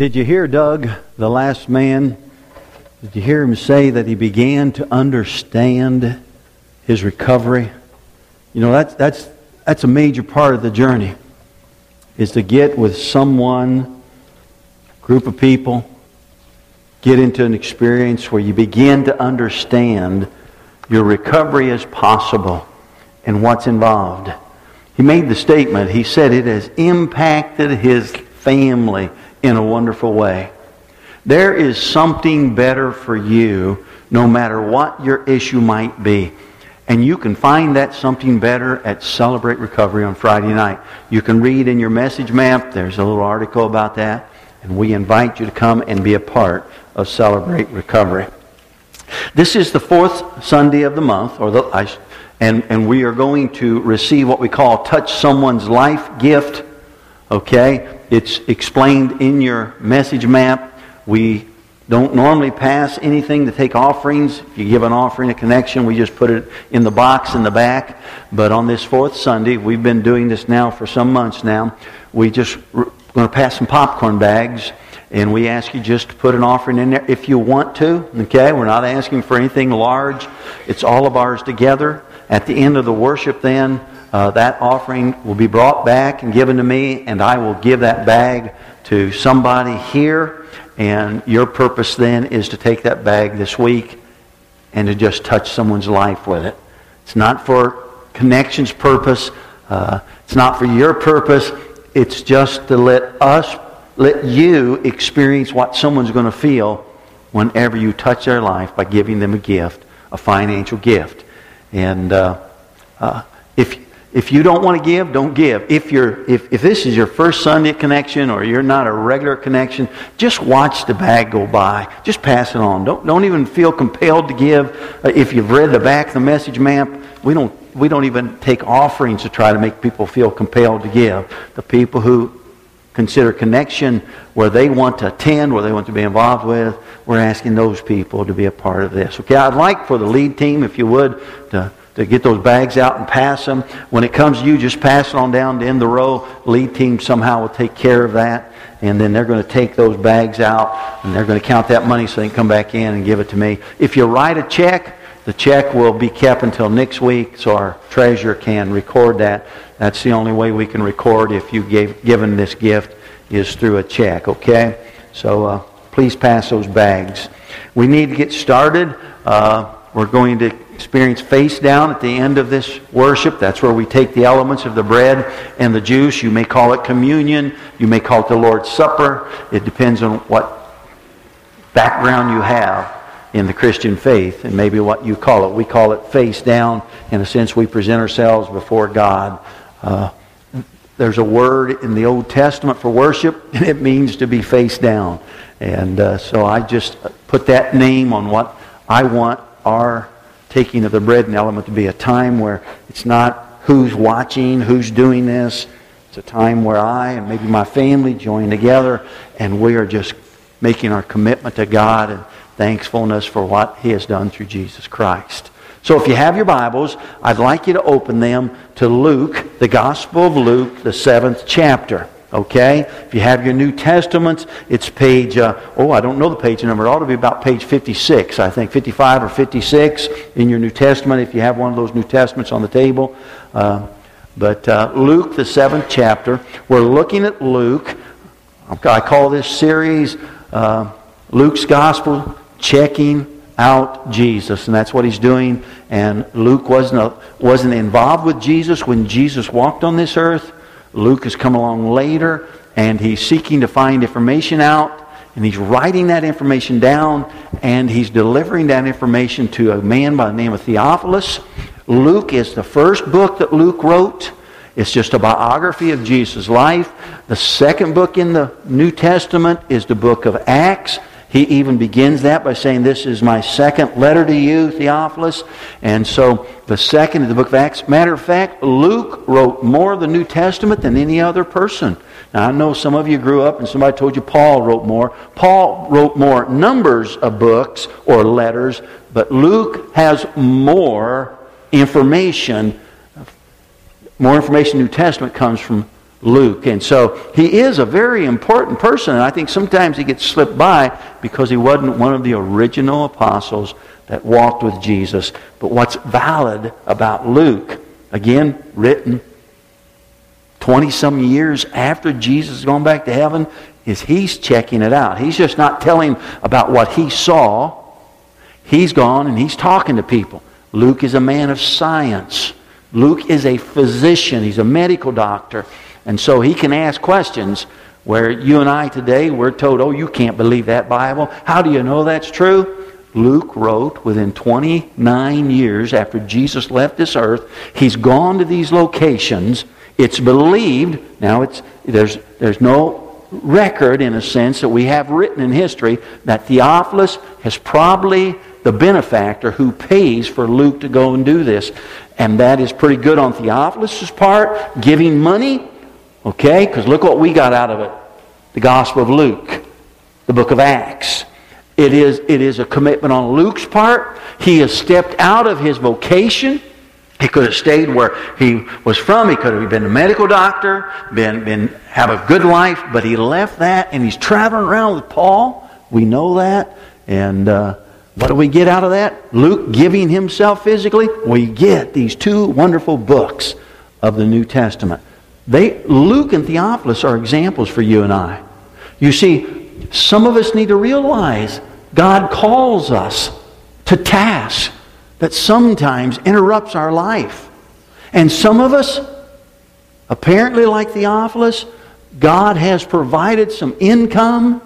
Did you hear Doug, the last man? Did you hear him say that he began to understand his recovery? You know, that's, that's, that's a major part of the journey, is to get with someone, group of people, get into an experience where you begin to understand your recovery is possible and what's involved. He made the statement, he said it has impacted his family in a wonderful way. There is something better for you no matter what your issue might be. And you can find that something better at Celebrate Recovery on Friday night. You can read in your message map, there's a little article about that. And we invite you to come and be a part of Celebrate Recovery. This is the fourth Sunday of the month, or the, and, and we are going to receive what we call Touch Someone's Life gift. Okay? It's explained in your message map. We don't normally pass anything to take offerings. If you give an offering, a connection, we just put it in the box in the back. But on this fourth Sunday, we've been doing this now for some months now. We just are going to pass some popcorn bags. And we ask you just to put an offering in there if you want to. Okay? We're not asking for anything large. It's all of ours together. At the end of the worship, then, uh, that offering will be brought back and given to me, and I will give that bag to somebody here. And your purpose then is to take that bag this week and to just touch someone's life with it. It's not for connections purpose. Uh, it's not for your purpose. It's just to let us, let you experience what someone's going to feel whenever you touch their life by giving them a gift, a financial gift. And uh, uh, if if you don't want to give, don't give. If, you're, if, if this is your first Sunday connection or you're not a regular connection, just watch the bag go by. Just pass it on. Don't, don't even feel compelled to give. Uh, if you've read the back of the message map, we don't, we don't even take offerings to try to make people feel compelled to give. The people who consider connection where they want to attend, where they want to be involved with, we're asking those people to be a part of this. Okay, I'd like for the lead team, if you would, to to get those bags out and pass them. When it comes to you, just pass it on down to end the row. Lead team somehow will take care of that. And then they're going to take those bags out and they're going to count that money so they can come back in and give it to me. If you write a check, the check will be kept until next week so our treasurer can record that. That's the only way we can record if you gave given this gift is through a check, okay? So uh, please pass those bags. We need to get started. Uh, we're going to experience face down at the end of this worship. That's where we take the elements of the bread and the juice. You may call it communion. You may call it the Lord's Supper. It depends on what background you have in the Christian faith and maybe what you call it. We call it face down. In a sense, we present ourselves before God. Uh, there's a word in the Old Testament for worship, and it means to be face down. And uh, so I just put that name on what I want our taking of the bread and element to be a time where it's not who's watching, who's doing this. It's a time where I and maybe my family join together and we are just making our commitment to God and thankfulness for what He has done through Jesus Christ. So if you have your Bibles, I'd like you to open them to Luke, the Gospel of Luke, the seventh chapter. Okay? If you have your New Testaments, it's page, uh, oh, I don't know the page number. It ought to be about page 56, I think, 55 or 56 in your New Testament, if you have one of those New Testaments on the table. Uh, but uh, Luke, the seventh chapter, we're looking at Luke. I call this series uh, Luke's Gospel Checking Out Jesus. And that's what he's doing. And Luke wasn't, a, wasn't involved with Jesus when Jesus walked on this earth. Luke has come along later and he's seeking to find information out and he's writing that information down and he's delivering that information to a man by the name of Theophilus. Luke is the first book that Luke wrote. It's just a biography of Jesus' life. The second book in the New Testament is the book of Acts. He even begins that by saying, This is my second letter to you, Theophilus. And so the second of the book of Acts. Matter of fact, Luke wrote more of the New Testament than any other person. Now, I know some of you grew up and somebody told you Paul wrote more. Paul wrote more numbers of books or letters, but Luke has more information. More information New Testament comes from Luke. And so he is a very important person, and I think sometimes he gets slipped by because he wasn't one of the original apostles that walked with Jesus. But what's valid about Luke, again, written 20 some years after Jesus has gone back to heaven, is he's checking it out. He's just not telling about what he saw. He's gone and he's talking to people. Luke is a man of science. Luke is a physician. He's a medical doctor. And so he can ask questions where you and I today, we're told, oh, you can't believe that Bible. How do you know that's true? Luke wrote within 29 years after Jesus left this earth. He's gone to these locations. It's believed, now it's, there's, there's no record in a sense that we have written in history that Theophilus has probably the benefactor who pays for Luke to go and do this. And that is pretty good on Theophilus' part, giving money Okay? Because look what we got out of it the Gospel of Luke, the book of Acts. It is, it is a commitment on Luke's part. He has stepped out of his vocation. He could have stayed where he was from. He could have been a medical doctor, been, been have a good life, but he left that and he's traveling around with Paul. We know that. And uh, what do we get out of that? Luke giving himself physically. We get these two wonderful books of the New Testament. They, Luke and Theophilus are examples for you and I. You see, some of us need to realize God calls us to tasks that sometimes interrupts our life. And some of us, apparently like Theophilus, God has provided some income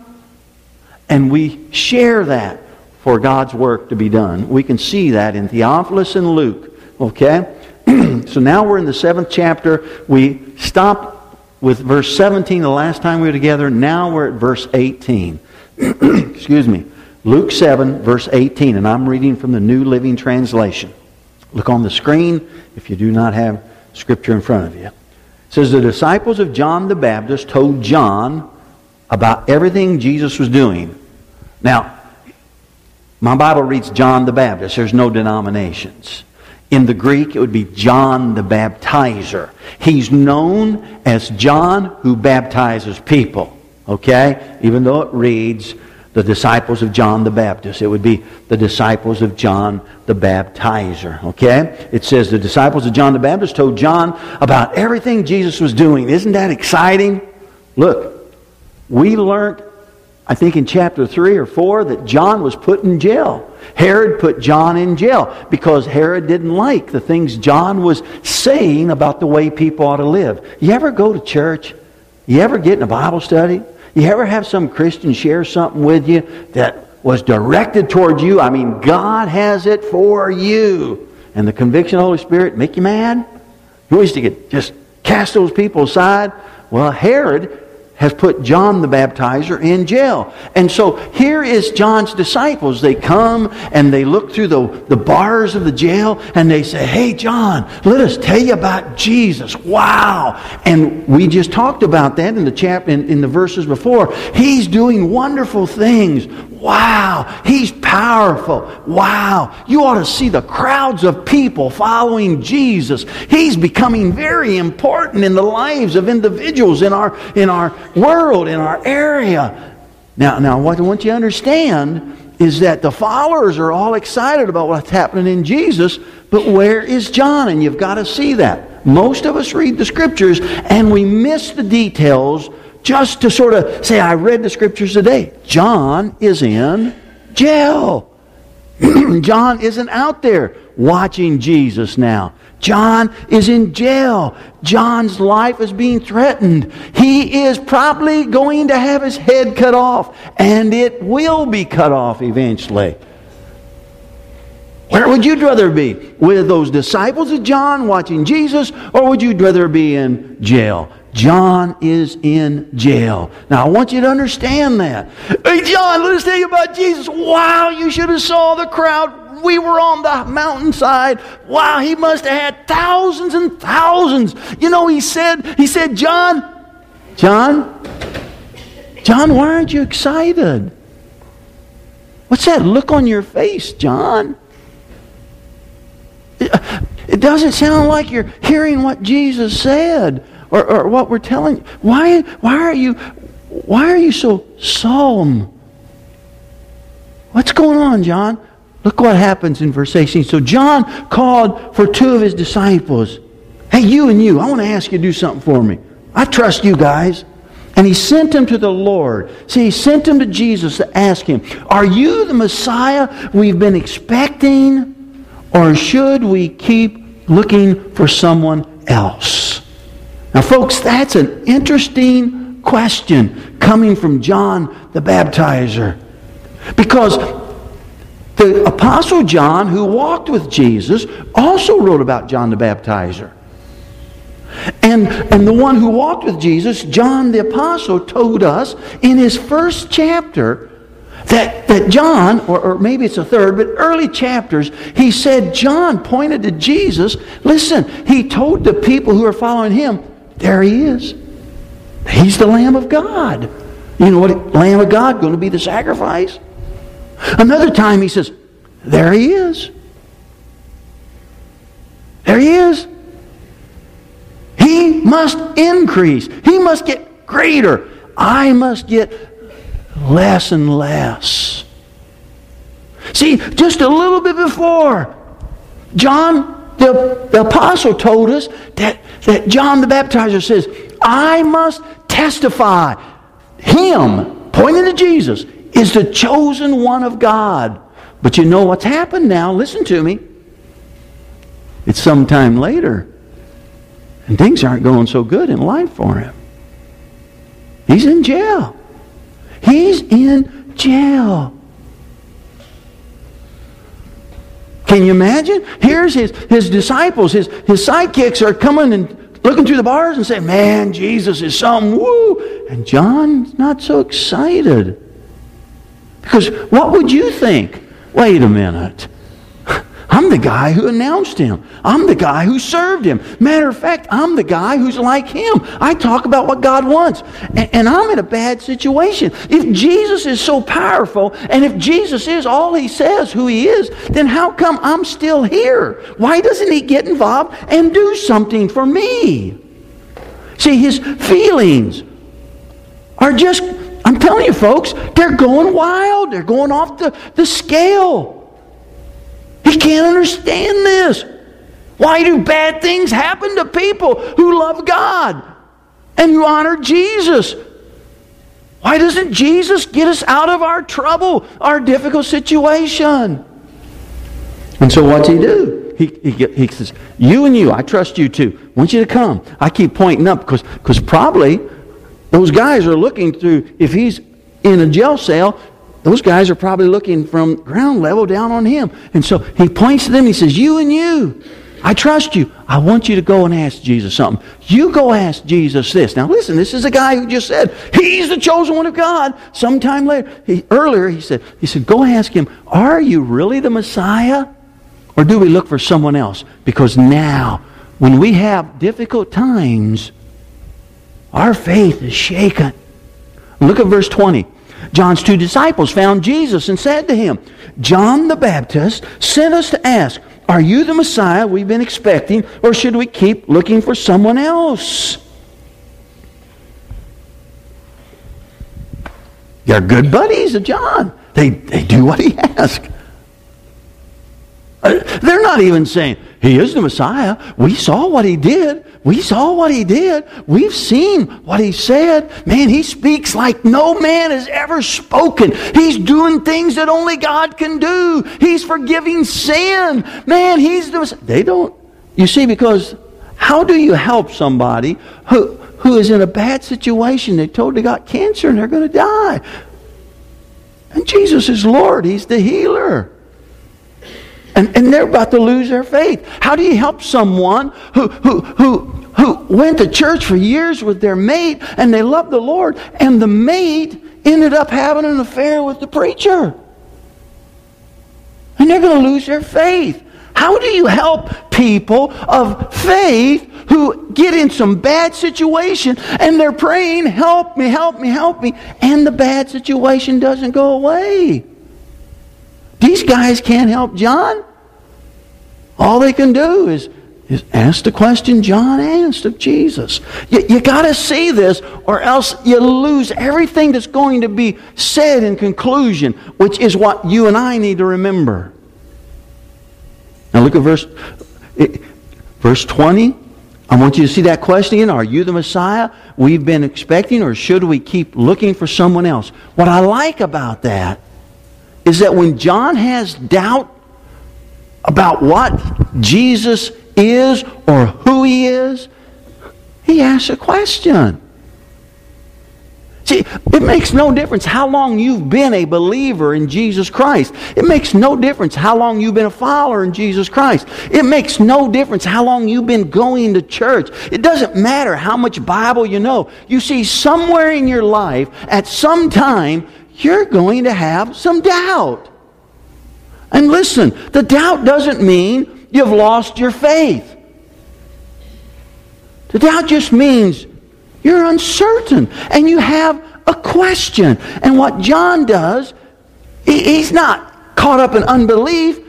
and we share that for God's work to be done. We can see that in Theophilus and Luke. Okay? so now we're in the seventh chapter. We stopped with verse 17 the last time we were together. Now we're at verse 18. Excuse me. Luke 7, verse 18. And I'm reading from the New Living Translation. Look on the screen if you do not have scripture in front of you. It says, The disciples of John the Baptist told John about everything Jesus was doing. Now, my Bible reads John the Baptist. There's no denominations. In the Greek, it would be John the Baptizer. He's known as John who baptizes people. Okay? Even though it reads the disciples of John the Baptist, it would be the disciples of John the Baptizer. Okay? It says the disciples of John the Baptist told John about everything Jesus was doing. Isn't that exciting? Look, we learned, I think in chapter 3 or 4, that John was put in jail. Herod put John in jail because Herod didn't like the things John was saying about the way people ought to live. You ever go to church? You ever get in a Bible study? You ever have some Christian share something with you that was directed towards you? I mean, God has it for you. And the conviction of the Holy Spirit make you mad? You to get just cast those people aside. Well, Herod has put John the Baptizer in jail. And so here is John's disciples. They come and they look through the, the bars of the jail and they say, Hey, John, let us tell you about Jesus. Wow. And we just talked about that in the chap in, in the verses before. He's doing wonderful things. Wow, he's powerful. Wow, you ought to see the crowds of people following Jesus. He's becoming very important in the lives of individuals in our, in our world, in our area. Now, now, what I want you to understand is that the followers are all excited about what's happening in Jesus, but where is John? And you've got to see that. Most of us read the scriptures and we miss the details just to sort of say, I read the scriptures today. John is in jail. John isn't out there watching Jesus now. John is in jail. John's life is being threatened. He is probably going to have his head cut off, and it will be cut off eventually. Where would you rather be? With those disciples of John watching Jesus, or would you rather be in jail? John is in jail. Now I want you to understand that. Hey John, let us tell you about Jesus. Wow, you should have saw the crowd. We were on the mountainside. Wow, he must have had thousands and thousands. You know, he said, he said, John, John, John, why aren't you excited? What's that look on your face, John? It doesn't sound like you're hearing what Jesus said or, or what we're telling you? Why, why, are you, why are you so solemn? What's going on, John? Look what happens in verse 18. So John called for two of his disciples. Hey, you and you, I want to ask you to do something for me. I trust you guys. And he sent them to the Lord. See, he sent them to Jesus to ask him, Are you the Messiah we've been expecting? Or should we keep looking for someone else? Now, folks, that's an interesting question coming from John the Baptizer. Because the Apostle John, who walked with Jesus, also wrote about John the Baptizer. And, and the one who walked with Jesus, John the Apostle, told us in his first chapter that, that John, or, or maybe it's a third, but early chapters, he said John pointed to Jesus. Listen, he told the people who are following him, there he is. He's the Lamb of God. You know what? Lamb of God going to be the sacrifice. Another time he says, There he is. There he is. He must increase. He must get greater. I must get less and less. See, just a little bit before, John the, the apostle told us that, that John the baptizer says, I must testify. Him, pointing to Jesus, is the chosen one of God. But you know what's happened now? Listen to me. It's some time later. And things aren't going so good in life for him. He's in jail. He's in jail. Can you imagine? Here's his, his disciples, his, his sidekicks are coming and looking through the bars and saying, Man, Jesus is some woo. And John's not so excited. Because what would you think? Wait a minute. I'm the guy who announced him. I'm the guy who served him. Matter of fact, I'm the guy who's like him. I talk about what God wants. And, and, I'm in a bad situation. If Jesus is so powerful, and if Jesus is all he says who he is, then how come I'm still here? Why doesn't he get involved and do something for me? See, his feelings are just I'm telling you, folks, they're going wild. They're going off the, the scale. He can't understand this. Why do bad things happen to people who love God and who honor Jesus? Why doesn't Jesus get us out of our trouble, our difficult situation? And so what's he do? He, he, he says, you and you, I trust you too. I want you to come. I keep pointing up because because probably those guys are looking through, if he's in a jail cell, those guys are probably looking from ground level down on him. And so he points to them. He says, You and you, I trust you. I want you to go and ask Jesus something. You go ask Jesus this. Now listen, this is a guy who just said, He's the chosen one of God. Sometime later, he, earlier, he said, he said, Go ask him, Are you really the Messiah? Or do we look for someone else? Because now, when we have difficult times, our faith is shaken. Look at verse 20. John's two disciples found Jesus and said to him, John the Baptist sent us to ask, Are you the Messiah we've been expecting, or should we keep looking for someone else? They're good buddies of John. They, they do what he asks. Uh, they're not even saying, He is the Messiah. We saw what He did. We saw what He did. We've seen what He said. Man, He speaks like no man has ever spoken. He's doing things that only God can do. He's forgiving sin. Man, He's the. They don't. You see, because how do you help somebody who, who is in a bad situation? They told they got cancer and they're going to die. And Jesus is Lord, He's the healer. And, and they're about to lose their faith. How do you help someone who, who, who, who went to church for years with their mate and they loved the Lord and the mate ended up having an affair with the preacher? And they're going to lose their faith. How do you help people of faith who get in some bad situation and they're praying, help me, help me, help me, and the bad situation doesn't go away? These guys can't help John. All they can do is is ask the question John asked of Jesus. You, you got to see this, or else you lose everything that's going to be said in conclusion, which is what you and I need to remember. Now look at verse, verse 20. I want you to see that question again. Are you the Messiah we've been expecting, or should we keep looking for someone else? What I like about that is that when John has doubt about what Jesus is or who he is, he asks a question. See, it makes no difference how long you've been a believer in Jesus Christ. It makes no difference how long you've been a follower in Jesus Christ. It makes no difference how long you've been going to church. It doesn't matter how much Bible you know. You see, somewhere in your life, at some time, you're going to have some doubt. And listen, the doubt doesn't mean you've lost your faith. The doubt just means you're uncertain and you have a question. And what John does, he's not caught up in unbelief.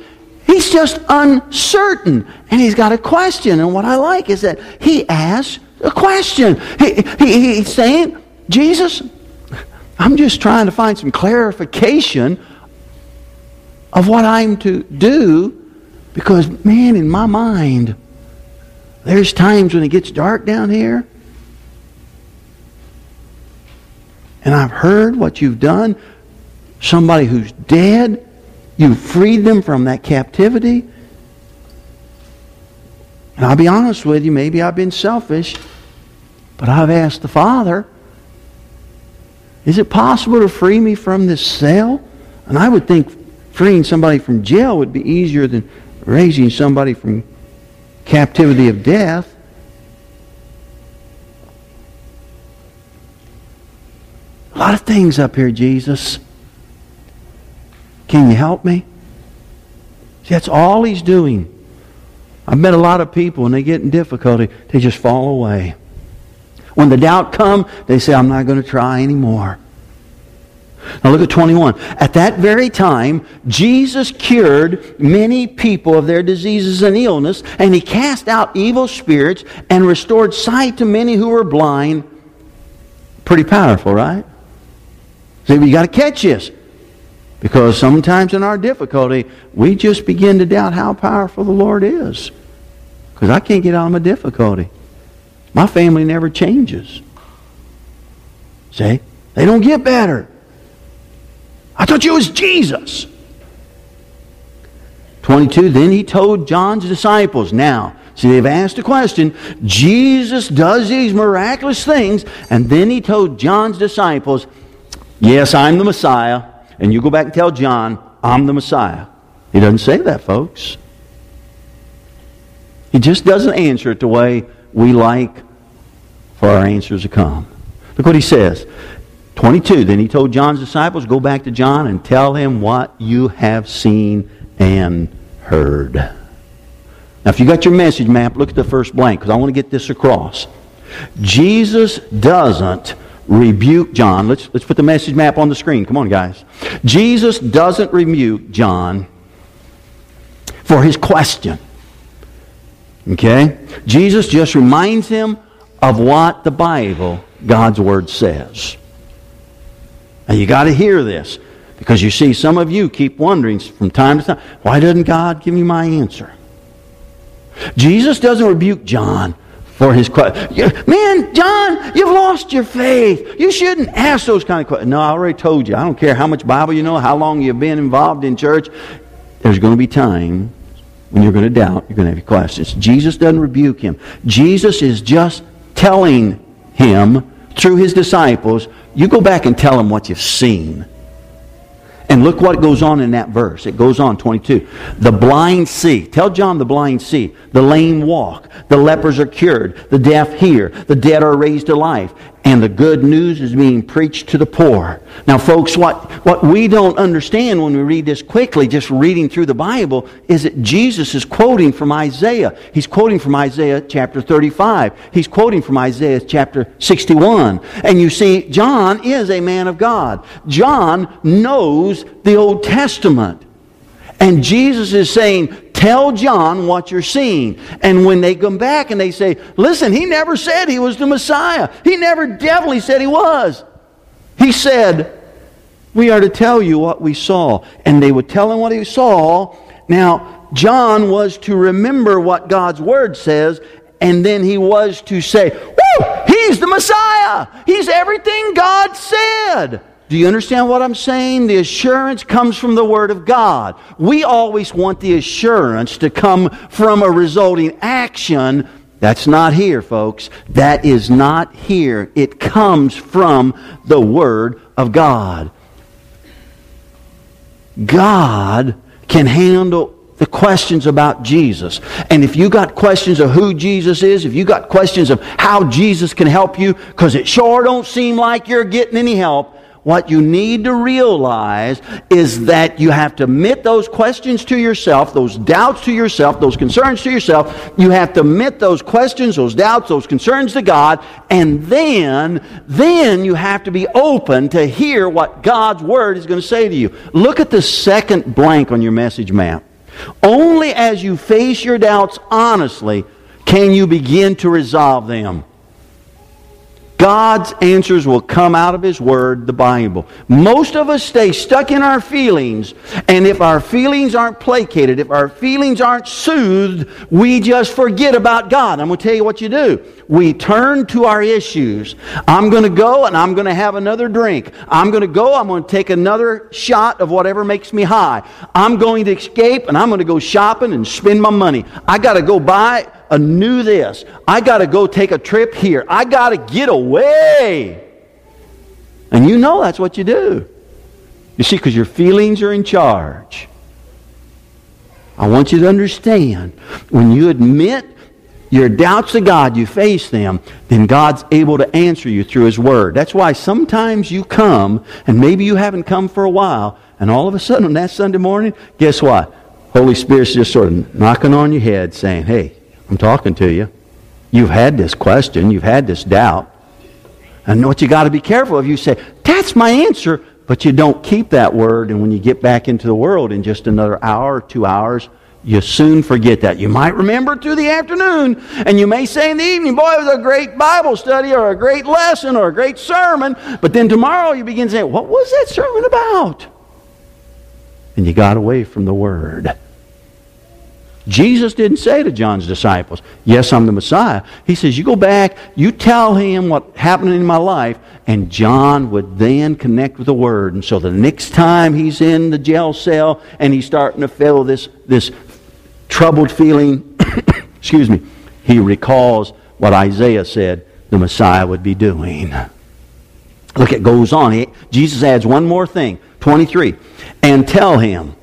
He's just uncertain. And he's got a question. And what I like is that he asks a question. He, he, he's saying, Jesus, I'm just trying to find some clarification of what I'm to do because, man, in my mind, there's times when it gets dark down here. And I've heard what you've done. Somebody who's dead, you freed them from that captivity. And I'll be honest with you, maybe I've been selfish, but I've asked the Father, is it possible to free me from this cell? And I would think freeing somebody from jail would be easier than raising somebody from captivity of death. A lot of things up here, Jesus. Can you help me? See, that's all he's doing. I've met a lot of people and they get in difficulty, they just fall away. When the doubt come, they say, I'm not going to try anymore. Now look at 21. At that very time, Jesus cured many people of their diseases and illness, and he cast out evil spirits and restored sight to many who were blind. Pretty powerful, right? See, we got to catch this. Because sometimes in our difficulty, we just begin to doubt how powerful the Lord is. Because I can't get out of my difficulty. My family never changes. See? They don't get better. I thought you was Jesus. 22, then he told John's disciples, now, see, they've asked a question. Jesus does these miraculous things, and then he told John's disciples, yes, I'm the Messiah, and you go back and tell John, I'm the Messiah. He doesn't say that, folks. He just doesn't answer it the way we like for our answers to come. Look what he says. 22. Then he told John's disciples, Go back to John and tell him what you have seen and heard. Now, if you got your message map, look at the first blank because I want to get this across. Jesus doesn't rebuke John. Let's, let's put the message map on the screen. Come on, guys. Jesus doesn't rebuke John for his question. Okay? Jesus just reminds him of what the Bible, God's Word, says. Now you got to hear this because you see, some of you keep wondering from time to time, why doesn't God give me my answer? Jesus doesn't rebuke John for his question. Man, John, you've lost your faith. You shouldn't ask those kind of questions. No, I already told you. I don't care how much Bible you know, how long you've been involved in church. There's going to be time when you're going to doubt. You're going to have your questions. Jesus doesn't rebuke him. Jesus is just telling him through his disciples you go back and tell them what you've seen. And look what goes on in that verse. It goes on, 22. The blind see. Tell John the blind see. The lame walk. The lepers are cured. The deaf hear. The dead are raised to life and the good news is being preached to the poor. Now, folks, what, what we don't understand when we read this quickly, just reading through the Bible, is that Jesus is quoting from Isaiah. He's quoting from Isaiah chapter 35. He's quoting from Isaiah chapter 61. And you see, John is a man of God. John knows the Old Testament. And Jesus is saying, tell John what you're seeing. And when they come back and they say, listen, he never said he was the Messiah. He never definitely said he was. He said, we are to tell you what we saw. And they would tell him what he saw. Now, John was to remember what God's word says, and then he was to say, Woo! He's the Messiah! He's everything God said! Do you understand what I'm saying? The assurance comes from the Word of God. We always want the assurance to come from a resulting action. That's not here, folks. That is not here. It comes from the Word of God. God can handle the questions about Jesus. And if you got questions of who Jesus is, if you got questions of how Jesus can help you, because it sure don't seem like you're getting any help, what you need to realize is that you have to admit those questions to yourself, those doubts to yourself, those concerns to yourself. You have to admit those questions, those doubts, those concerns to God, and then, then you have to be open to hear what God's Word is going to say to you. Look at the second blank on your message map. Only as you face your doubts honestly can you begin to resolve them. God's answers will come out of His Word, the Bible. Most of us stay stuck in our feelings, and if our feelings aren't placated, if our feelings aren't soothed, we just forget about God. I'm going to tell you what you do. We turn to our issues. I'm going to go and I'm going to have another drink. I'm going to go, I'm going to take another shot of whatever makes me high. I'm going to escape and I'm going to go shopping and spend my money. I got to go buy a new this. I got to go take a trip here. I got to get away. And you know that's what you do. You see, because your feelings are in charge. I want you to understand when you admit your doubts to God, you face them, then God's able to answer you through His Word. That's why sometimes you come, and maybe you haven't come for a while, and all of a sudden on that Sunday morning, guess what? Holy Spirit's just sort of knocking on your head saying, hey, I'm talking to you. You've had this question, you've had this doubt. And what you got to be careful of, you say, that's my answer, but you don't keep that word. And when you get back into the world in just another hour or two hours, you soon forget that. You might remember through the afternoon, and you may say in the evening, boy, it was a great Bible study or a great lesson or a great sermon. But then tomorrow you begin saying, what was that sermon about? And you got away from the Word. Jesus didn't say to John's disciples, Yes, I'm the Messiah. He says, You go back, you tell him what happened in my life, and John would then connect with the Word. And so the next time he's in the jail cell and he's starting to feel this, this troubled feeling, excuse me, he recalls what Isaiah said the Messiah would be doing. Look, it goes on. He, Jesus adds one more thing 23. And tell him,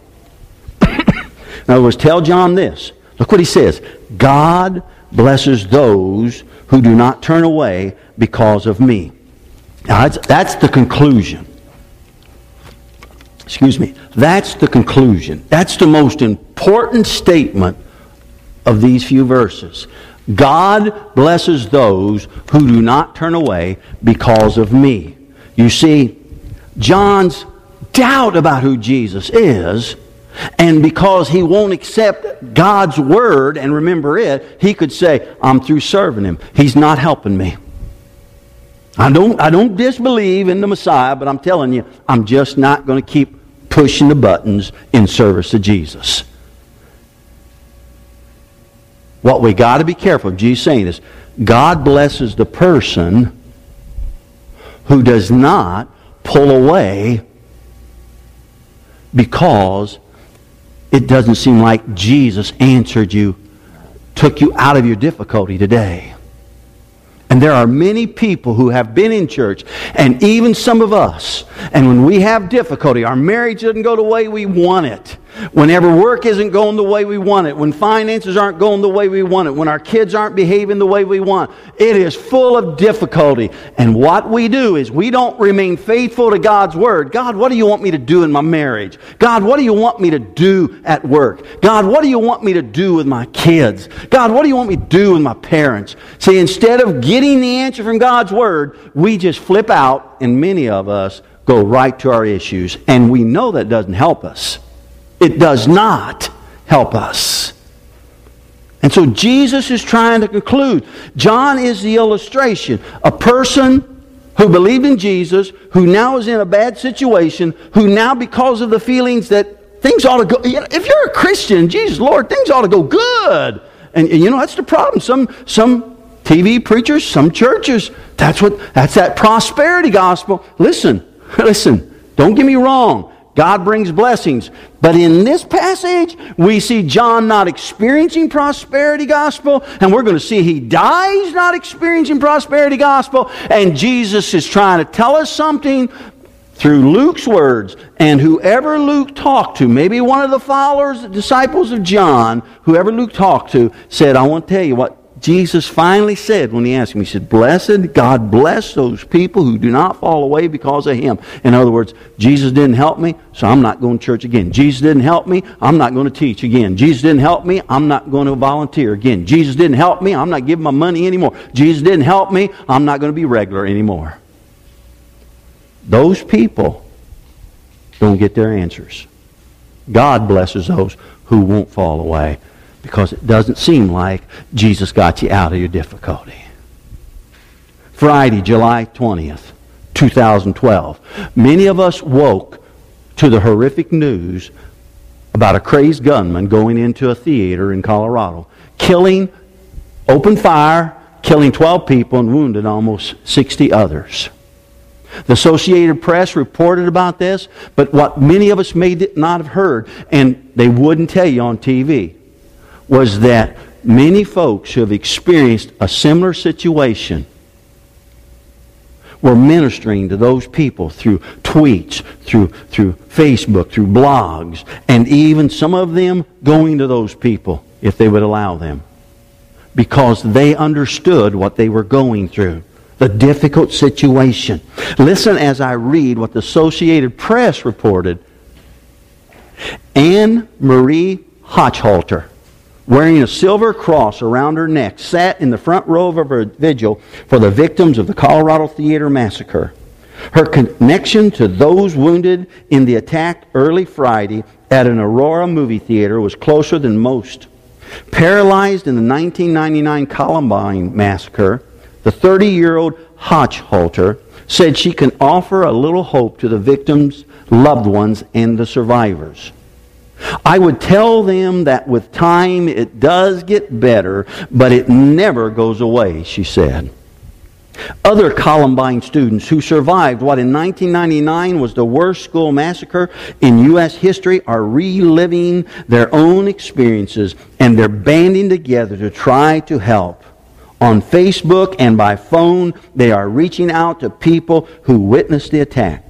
in other words, tell John this. Look what he says God blesses those who do not turn away because of me. Now, that's, that's the conclusion. Excuse me. That's the conclusion. That's the most important statement of these few verses. God blesses those who do not turn away because of me. You see, John's doubt about who Jesus is and because he won't accept God's word and remember it, he could say, I'm through serving him. He's not helping me. I don't, I don't disbelieve in the Messiah, but I'm telling you, I'm just not going to keep pushing the buttons in service of Jesus. What we got to be careful of, Jesus saying is, God blesses the person who does not pull away because it doesn't seem like Jesus answered you, took you out of your difficulty today. And there are many people who have been in church, and even some of us, and when we have difficulty, our marriage doesn't go the way we want it. Whenever work isn't going the way we want it, when finances aren't going the way we want it, when our kids aren't behaving the way we want, it is full of difficulty. And what we do is we don't remain faithful to God's word. God, what do you want me to do in my marriage? God, what do you want me to do at work? God, what do you want me to do with my kids? God, what do you want me to do with my parents? See, instead of getting the answer from God's word, we just flip out, and many of us go right to our issues. And we know that doesn't help us. It does not. help us. And so Jesus is trying to conclude. John is the illustration. A person who believed in Jesus, who now is in a bad situation, who now, because of the feelings that things ought to go, if you're a Christian, Jesus, Lord, things ought to go good. And, and you know, that's the problem. Some, some TV preachers, some churches, that's what, that's that prosperity gospel. Listen, listen, don't get me wrong. God brings blessings. But in this passage, we see John not experiencing prosperity gospel, and we're going to see he dies not experiencing prosperity gospel, and Jesus is trying to tell us something through Luke's words. And whoever Luke talked to, maybe one of the followers, disciples of John, whoever Luke talked to, said, I want to tell you what Jesus finally said when he asked him, He said, Blessed, God bless those people who do not fall away because of him. In other words, Jesus didn't help me, so I'm not going to church again. Jesus didn't help me, I'm not going to teach again. Jesus didn't help me, I'm not going to volunteer again. Jesus didn't help me, I'm not giving my money anymore. Jesus didn't help me, I'm not going to be regular anymore. Those people don't get their answers. God blesses those who won't fall away because it doesn't seem like Jesus got you out of your difficulty. Friday, July 20th, 2012. Many of us woke to the horrific news about a crazed gunman going into a theater in Colorado, killing, open fire, killing 12 people and wounded almost 60 others. The Associated Press reported about this, but what many of us may not have heard, and they wouldn't tell you on TV, was that many folks who have experienced a similar situation were ministering to those people through tweets, through, through Facebook, through blogs, and even some of them going to those people if they would allow them. Because they understood what they were going through, the difficult situation. Listen as I read what the Associated Press reported. Anne Marie Hochhalter wearing a silver cross around her neck, sat in the front row of a vigil for the victims of the Colorado Theater Massacre. Her connection to those wounded in the attack early Friday at an Aurora movie theater was closer than most. Paralyzed in the 1999 Columbine massacre, the 30 year old Hochhalter said she can offer a little hope to the victims' loved ones and the survivors. I would tell them that with time it does get better, but it never goes away, she said. Other Columbine students who survived what in 1999 was the worst school massacre in U.S. history are reliving their own experiences and they're banding together to try to help. On Facebook and by phone, they are reaching out to people who witnessed the attack.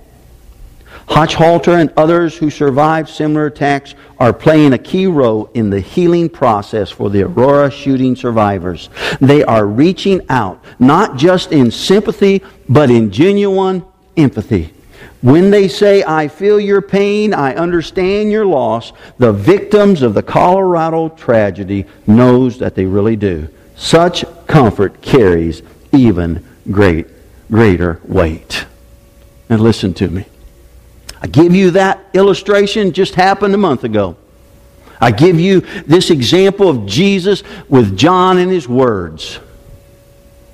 Hochhalter and others who survived similar attacks are playing a key role in the healing process for the Aurora shooting survivors. They are reaching out, not just in sympathy, but in genuine empathy. When they say, I feel your pain, I understand your loss, the victims of the Colorado tragedy knows that they really do. Such comfort carries even great, greater weight. And listen to me. I give you that illustration just happened a month ago. I give you this example of Jesus with John and his words.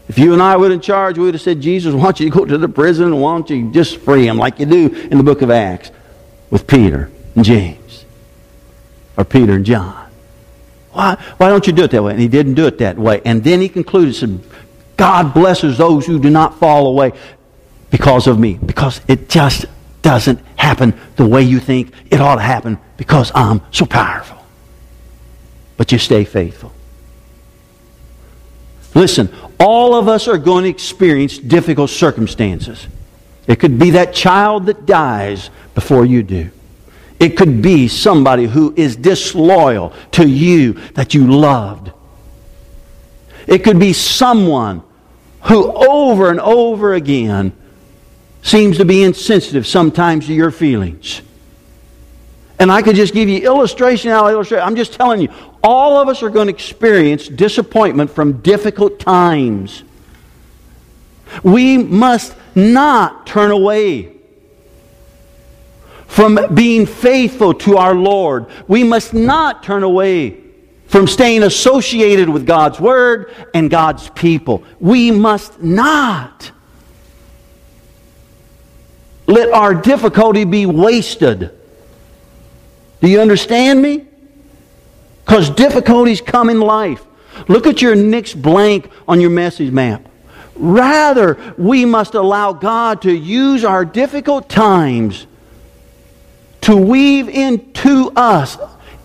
If you and I were in charge, we would have said, Jesus, why don't you go to the prison? and Why don't you just free him like you do in the book of Acts with Peter and James or Peter and John? Why, why don't you do it that way? And he didn't do it that way. And then he concluded, said, God blesses those who do not fall away because of me. Because it just doesn't happen the way you think it ought to happen because I'm so powerful. But you stay faithful. Listen, all of us are going to experience difficult circumstances. It could be that child that dies before you do. It could be somebody who is disloyal to you that you loved. It could be someone who over and over again seems to be insensitive sometimes to your feelings. And I could just give you illustration out illustration. I'm just telling you, all of us are going to experience disappointment from difficult times. We must not turn away from being faithful to our Lord. We must not turn away from staying associated with God's Word and God's people. We must not let our difficulty be wasted. Do you understand me? Because difficulties come in life. Look at your next blank on your message map. Rather, we must allow God to use our difficult times to weave into us.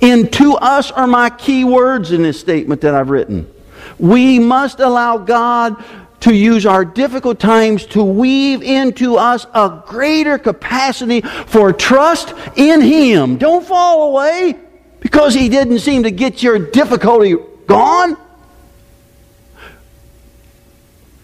Into us are my key words in this statement that I've written. We must allow God to use our difficult times to weave into us a greater capacity for trust in Him. Don't fall away because He didn't seem to get your difficulty gone.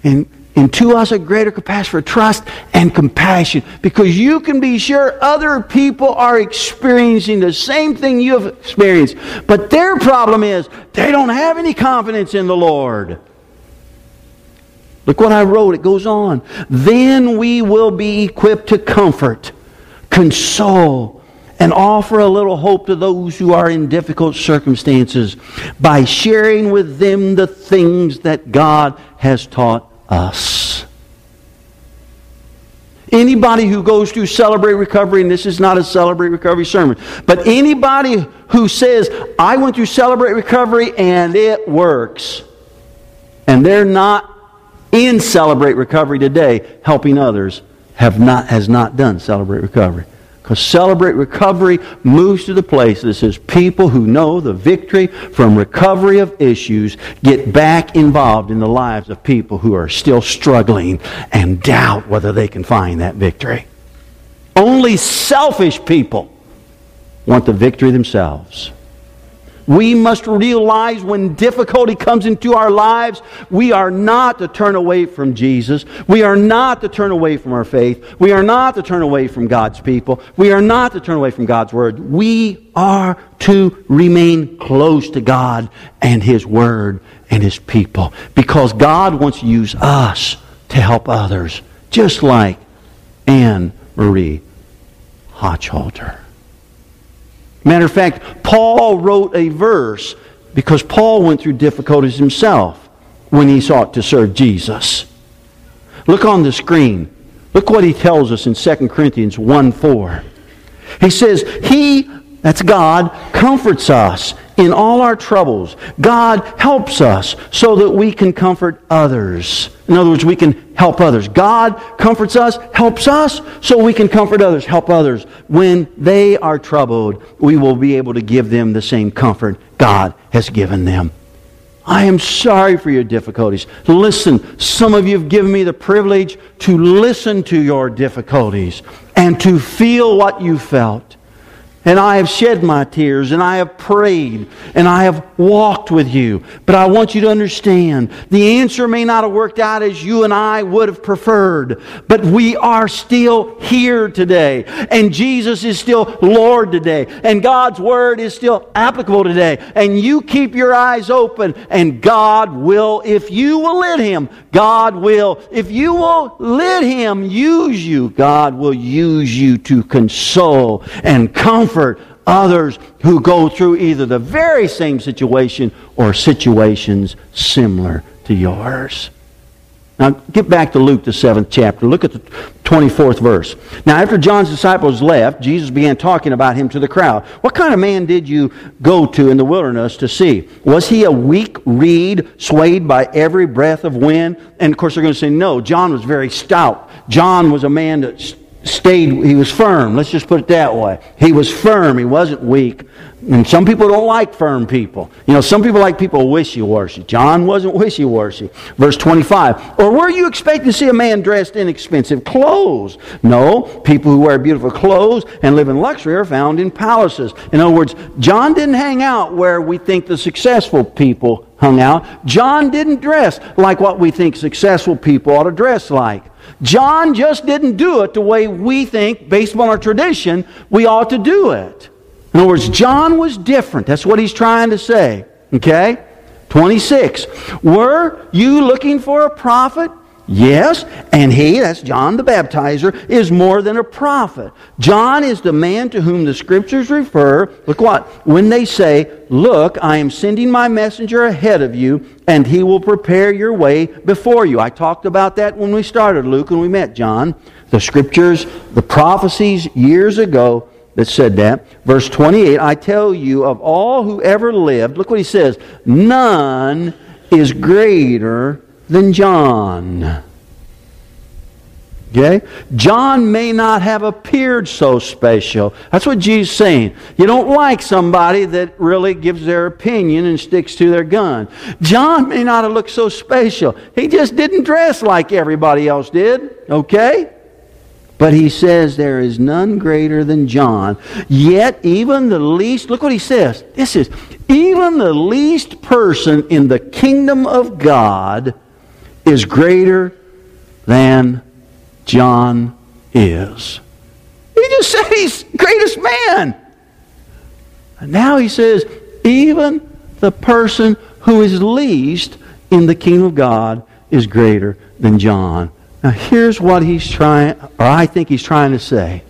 And into us a greater capacity for trust and compassion because you can be sure other people are experiencing the same thing you have experienced. But their problem is they don't have any confidence in the Lord. Look what I wrote. It goes on. Then we will be equipped to comfort, console, and offer a little hope to those who are in difficult circumstances by sharing with them the things that God has taught us. Anybody who goes to Celebrate Recovery, and this is not a Celebrate Recovery sermon, but anybody who says, I went to Celebrate Recovery and it works, and they're not in Celebrate Recovery today helping others, have not, has not done Celebrate Recovery. Because Celebrate Recovery moves to the place that says people who know the victory from recovery of issues get back involved in the lives of people who are still struggling and doubt whether they can find that victory. Only selfish people want the victory themselves. We must realize when difficulty comes into our lives, we are not to turn away from Jesus. We are not to turn away from our faith. We are not to turn away from God's people. We are not to turn away from God's Word. We are to remain close to God and His Word and His people because God wants to use us to help others, just like Anne Marie Hochhalter. Matter of fact, Paul wrote a verse because Paul went through difficulties himself when he sought to serve Jesus. Look on the screen. Look what he tells us in 2 Corinthians 1 4. He says, He, that's God, comforts us in all our troubles. God helps us so that we can comfort others. In other words, we can help others. God comforts us, helps us, so we can comfort others, help others. When they are troubled, we will be able to give them the same comfort God has given them. I am sorry for your difficulties. Listen, some of you have given me the privilege to listen to your difficulties and to feel what you felt. And I have shed my tears, and I have prayed, and I have walked with you. But I want you to understand the answer may not have worked out as you and I would have preferred, but we are still here today. And Jesus is still Lord today. And God's Word is still applicable today. And you keep your eyes open, and God will, if you will let Him, God will, if you will let Him use you, God will use you to console and comfort comfort others who go through either the very same situation or situations similar to yours. Now, get back to Luke, the seventh chapter. Look at the 24th verse. Now, after John's disciples left, Jesus began talking about him to the crowd. What kind of man did you go to in the wilderness to see? Was he a weak reed swayed by every breath of wind? And of course, they're going to say, no, John was very stout. John was a man that stayed, he was firm. Let's just put it that way. He was firm. He wasn't weak. And some people don't like firm people. You know, some people like people wishy-washy. John wasn't wishy-washy. Verse 25. Or were you expecting to see a man dressed in expensive clothes? No. People who wear beautiful clothes and live in luxury are found in palaces. In other words, John didn't hang out where we think the successful people hung out. John didn't dress like what we think successful people ought to dress like. John just didn't do it the way we think, based on our tradition, we ought to do it. In other words, John was different. That's what he's trying to say. Okay? 26. Were you looking for a prophet? Yes, and he, that's John the Baptizer, is more than a prophet. John is the man to whom the scriptures refer. Look what? When they say, Look, I am sending my messenger ahead of you, and he will prepare your way before you. I talked about that when we started Luke and we met John. The scriptures, the prophecies years ago that said that. Verse 28 I tell you, of all who ever lived, look what he says, none is greater than John. Okay? John may not have appeared so special. That's what Jesus saying. You don't like somebody that really gives their opinion and sticks to their gun. John may not have looked so special. He just didn't dress like everybody else did. Okay? But he says there is none greater than John. Yet even the least, look what he says. This is, even the least person in the kingdom of God is greater than John is. He just said he's greatest man. And now he says, even the person who is least in the kingdom of God is greater than John. Now here's what he's trying, or I think he's trying to say.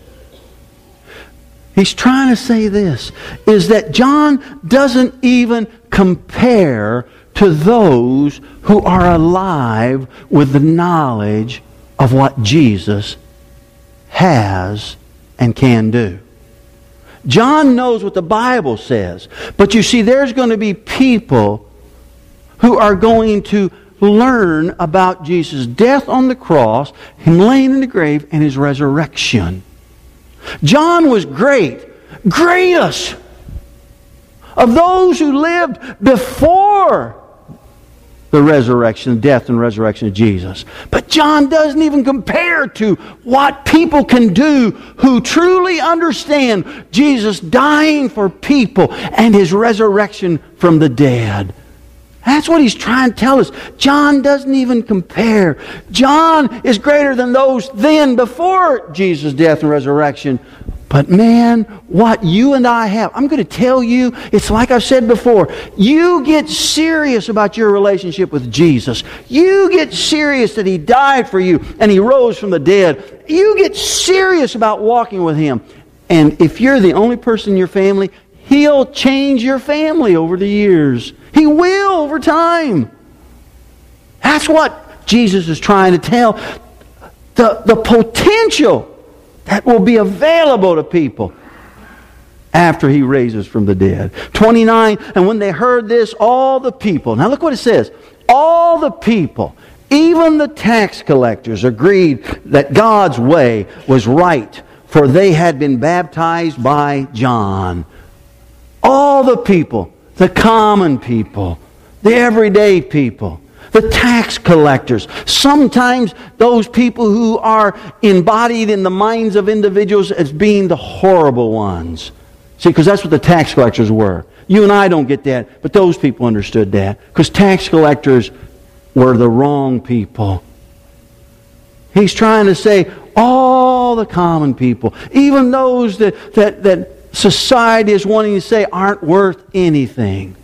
He's trying to say this is that John doesn't even compare to those who are alive with the knowledge of what Jesus has and can do. John knows what the Bible says. But you see, there's going to be people who are going to learn about Jesus' death on the cross, Him laying in the grave, and His resurrection. John was great, greatest of those who lived before the resurrection, death and resurrection of Jesus. But John doesn't even compare to what people can do who truly understand Jesus dying for people and his resurrection from the dead. That's what he's trying to tell us. John doesn't even compare. John is greater than those then before Jesus' death and resurrection. But man, what you and I have, I'm going to tell you, it's like I've said before. You get serious about your relationship with Jesus. You get serious that He died for you and He rose from the dead. You get serious about walking with Him. And if you're the only person in your family, He'll change your family over the years. He will over time. That's what Jesus is trying to tell. The, the potential that will be available to people after he raises from the dead. 29, and when they heard this, all the people, now look what it says, all the people, even the tax collectors, agreed that God's way was right, for they had been baptized by John. All the people, the common people, the everyday people, the tax collectors, sometimes those people who are embodied in the minds of individuals as being the horrible ones. See, because that's what the tax collectors were. You and I don't get that, but those people understood that. Because tax collectors were the wrong people. He's trying to say all the common people, even those that, that, that society is wanting to say aren't worth anything,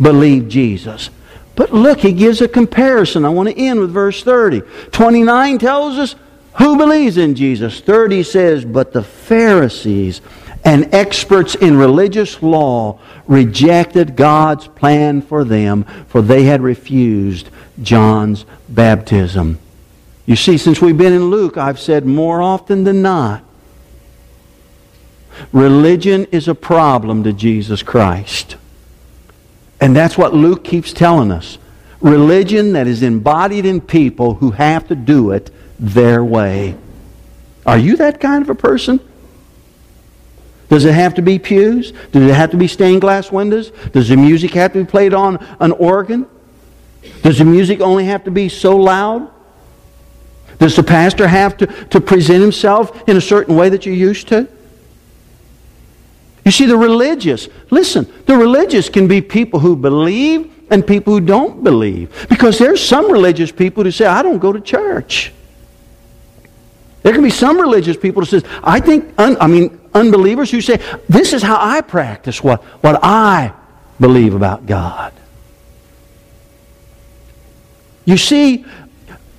believe Jesus. But look, he gives a comparison. I want to end with verse 30. 29 tells us who believes in Jesus. 30 says, But the Pharisees and experts in religious law rejected God's plan for them, for they had refused John's baptism. You see, since we've been in Luke, I've said more often than not, religion is a problem to Jesus Christ. And that's what Luke keeps telling us. Religion that is embodied in people who have to do it their way. Are you that kind of a person? Does it have to be pews? Does it have to be stained glass windows? Does the music have to be played on an organ? Does the music only have to be so loud? Does the pastor have to, to present himself in a certain way that you're used to? You see, the religious, listen, the religious can be people who believe and people who don't believe. Because there's some religious people who say, I don't go to church. There can be some religious people who say, I think, un, I mean, unbelievers who say, this is how I practice what, what I believe about God. You see,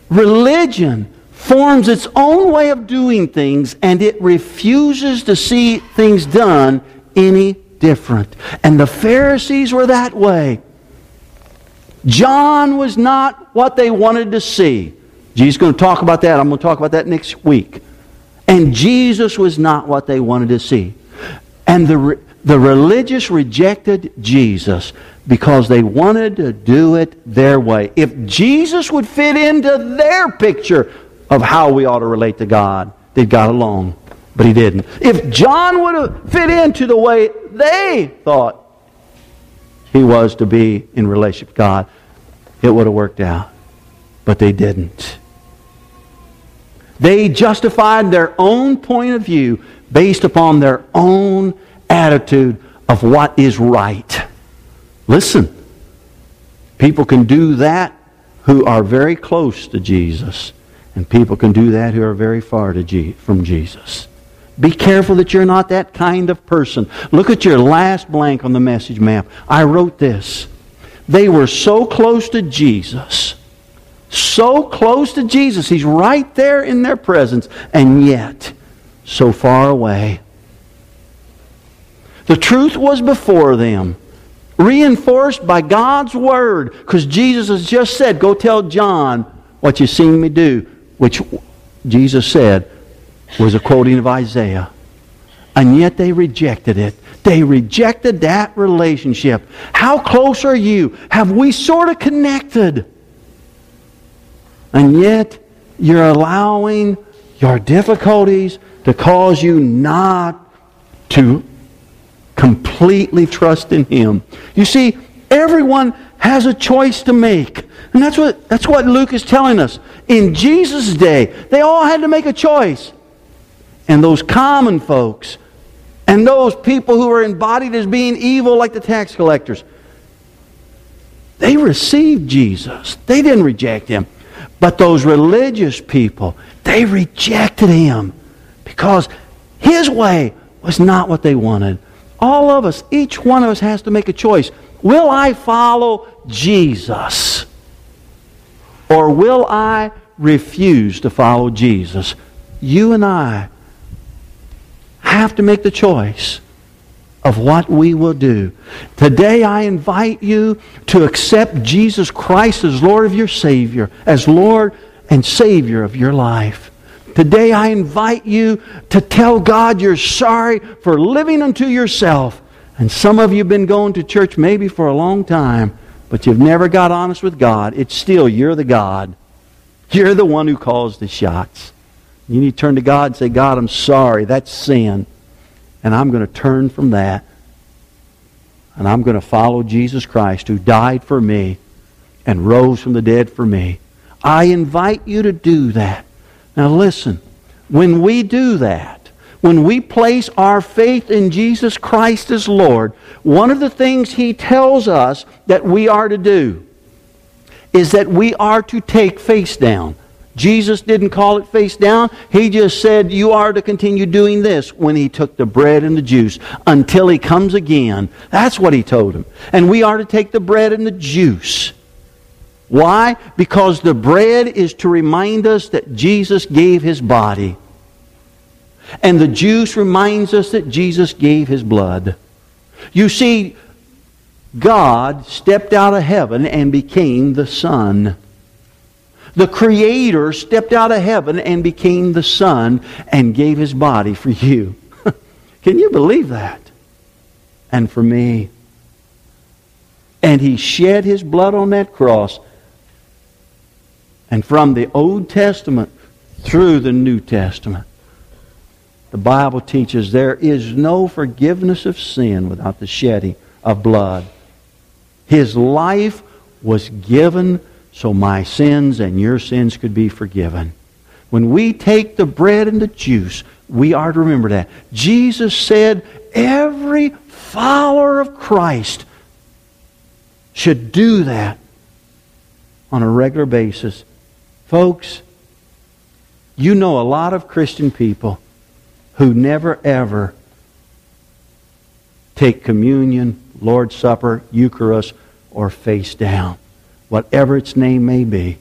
religion forms its own way of doing things and it refuses to see things done any different. And the Pharisees were that way. John was not what they wanted to see. Jesus going to talk about that. I'm going to talk about that next week. And Jesus was not what they wanted to see. And the, the religious rejected Jesus because they wanted to do it their way. If Jesus would fit into their picture of how we ought to relate to God, they'd got along. But he didn't. If John would have fit into the way they thought he was to be in relationship with God, it would have worked out. But they didn't. They justified their own point of view based upon their own attitude of what is right. Listen, people can do that who are very close to Jesus, and people can do that who are very far G- from Jesus. Be careful that you're not that kind of person. Look at your last blank on the message map. I wrote this. They were so close to Jesus. So close to Jesus. He's right there in their presence, and yet so far away. The truth was before them, reinforced by God's Word, because Jesus has just said, Go tell John what you've seen me do, which Jesus said was a quoting of Isaiah. And yet they rejected it. They rejected that relationship. How close are you? Have we sort of connected? And yet you're allowing your difficulties to cause you not to completely trust in Him. You see, everyone has a choice to make. And that's what, that's what Luke is telling us. In Jesus' day, they all had to make a choice. And those common folks, and those people who are embodied as being evil, like the tax collectors, they received Jesus. They didn't reject Him. But those religious people, they rejected Him because His way was not what they wanted. All of us, each one of us has to make a choice. Will I follow Jesus? Or will I refuse to follow Jesus? You and I have to make the choice of what we will do. Today I invite you to accept Jesus Christ as Lord of your Savior, as Lord and Savior of your life. Today I invite you to tell God you're sorry for living unto yourself. And some of you have been going to church maybe for a long time, but you've never got honest with God. It's still you're the God. You're the one who calls the shots. You need to turn to God and say, God, I'm sorry. That's sin. And I'm going to turn from that. And I'm going to follow Jesus Christ who died for me and rose from the dead for me. I invite you to do that. Now listen, when we do that, when we place our faith in Jesus Christ as Lord, one of the things He tells us that we are to do is that we are to take face down. Jesus didn't call it face down. He just said, You are to continue doing this when he took the bread and the juice until he comes again. That's what he told him. And we are to take the bread and the juice why? Because the bread is to remind us that Jesus gave his body. And the juice reminds us that Jesus gave his blood. You see, God stepped out of heaven and became the Son. The Creator stepped out of heaven and became the Son and gave his body for you. Can you believe that? And for me. And he shed his blood on that cross and from the Old Testament through the New Testament, the Bible teaches there is no forgiveness of sin without the shedding of blood. His life was given so my sins and your sins could be forgiven. When we take the bread and the juice, we are to remember that. Jesus said every follower of Christ should do that on a regular basis Folks, you know a lot of Christian people who never ever take communion, Lord's Supper, Eucharist, or face down, whatever its name may be.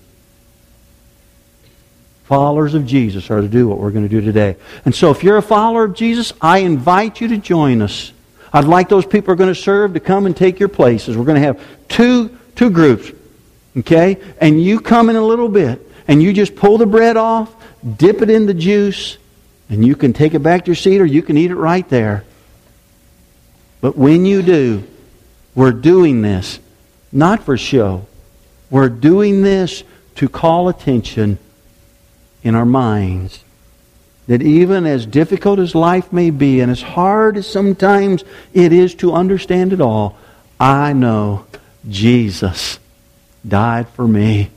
followers of Jesus are to do what we're going to do today. And so if you're a follower of Jesus, I invite you to join us. I'd like those people who are going to serve to come and take your places. We're going to have two, two groups, okay? And you come in a little bit, and you just pull the bread off, dip it in the juice, and you can take it back to your seat or you can eat it right there. But when you do, we're doing this not for show. We're doing this to call attention in our minds that even as difficult as life may be and as hard as sometimes it is to understand it all, I know Jesus died for me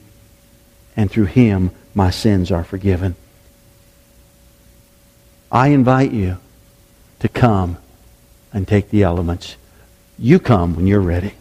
and through him my sins are forgiven. I invite you to come and take the elements. You come when you're ready.